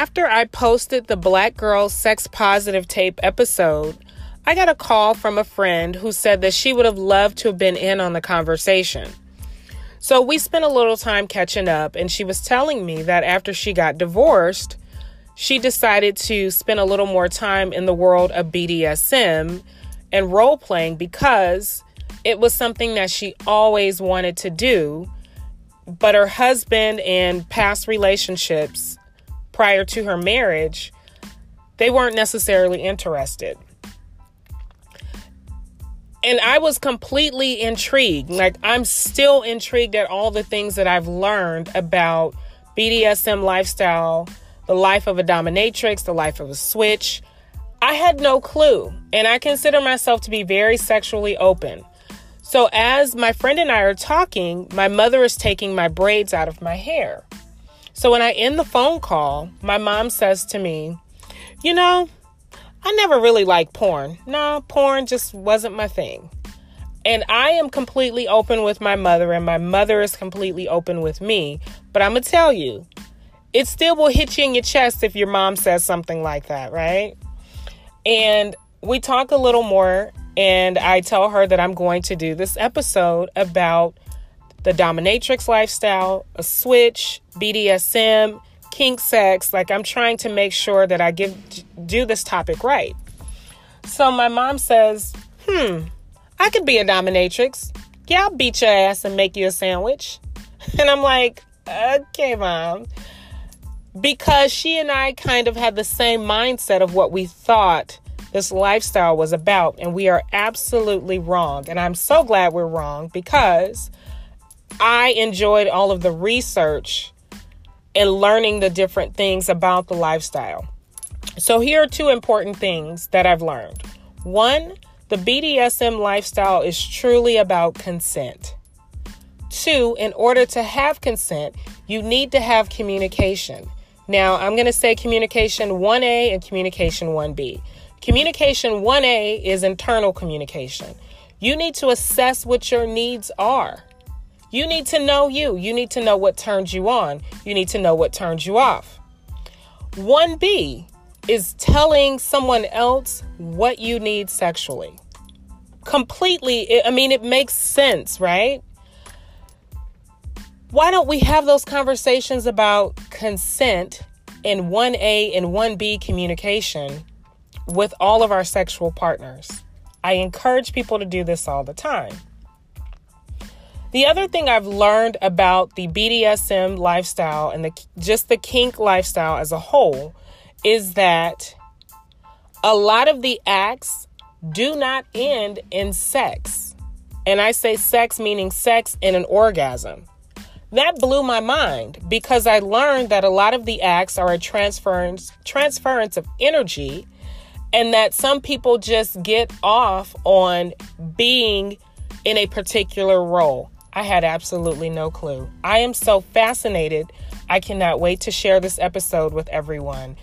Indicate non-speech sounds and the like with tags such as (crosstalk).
after I posted the Black Girl Sex Positive tape episode, I got a call from a friend who said that she would have loved to have been in on the conversation. So we spent a little time catching up, and she was telling me that after she got divorced, she decided to spend a little more time in the world of BDSM and role playing because it was something that she always wanted to do. But her husband and past relationships prior to her marriage, they weren't necessarily interested and I was completely intrigued. Like, I'm still intrigued at all the things that I've learned about BDSM lifestyle, the life of a dominatrix, the life of a switch. I had no clue, and I consider myself to be very sexually open. So, as my friend and I are talking, my mother is taking my braids out of my hair. So, when I end the phone call, my mom says to me, You know, I never really liked porn. No, porn just wasn't my thing. And I am completely open with my mother, and my mother is completely open with me. But I'm going to tell you, it still will hit you in your chest if your mom says something like that, right? And we talk a little more, and I tell her that I'm going to do this episode about the dominatrix lifestyle, a switch, BDSM, kink sex. Like I'm trying to make sure that I give do this topic right. So my mom says, "Hmm, I could be a dominatrix. Yeah, I'll beat your ass and make you a sandwich." (laughs) And I'm like, "Okay, mom." Because she and I kind of had the same mindset of what we thought this lifestyle was about, and we are absolutely wrong. And I'm so glad we're wrong because I enjoyed all of the research and learning the different things about the lifestyle. So, here are two important things that I've learned. One, the BDSM lifestyle is truly about consent. Two, in order to have consent, you need to have communication. Now, I'm going to say communication 1A and communication 1B. Communication 1A is internal communication. You need to assess what your needs are. You need to know you. You need to know what turns you on. You need to know what turns you off. 1B is telling someone else what you need sexually. Completely, I mean, it makes sense, right? Why don't we have those conversations about consent in 1A and 1B communication with all of our sexual partners? I encourage people to do this all the time. The other thing I've learned about the BDSM lifestyle and the just the kink lifestyle as a whole is that a lot of the acts do not end in sex. And I say sex meaning sex in an orgasm. That blew my mind because I learned that a lot of the acts are a transference transference of energy and that some people just get off on being in a particular role. I had absolutely no clue. I am so fascinated. I cannot wait to share this episode with everyone.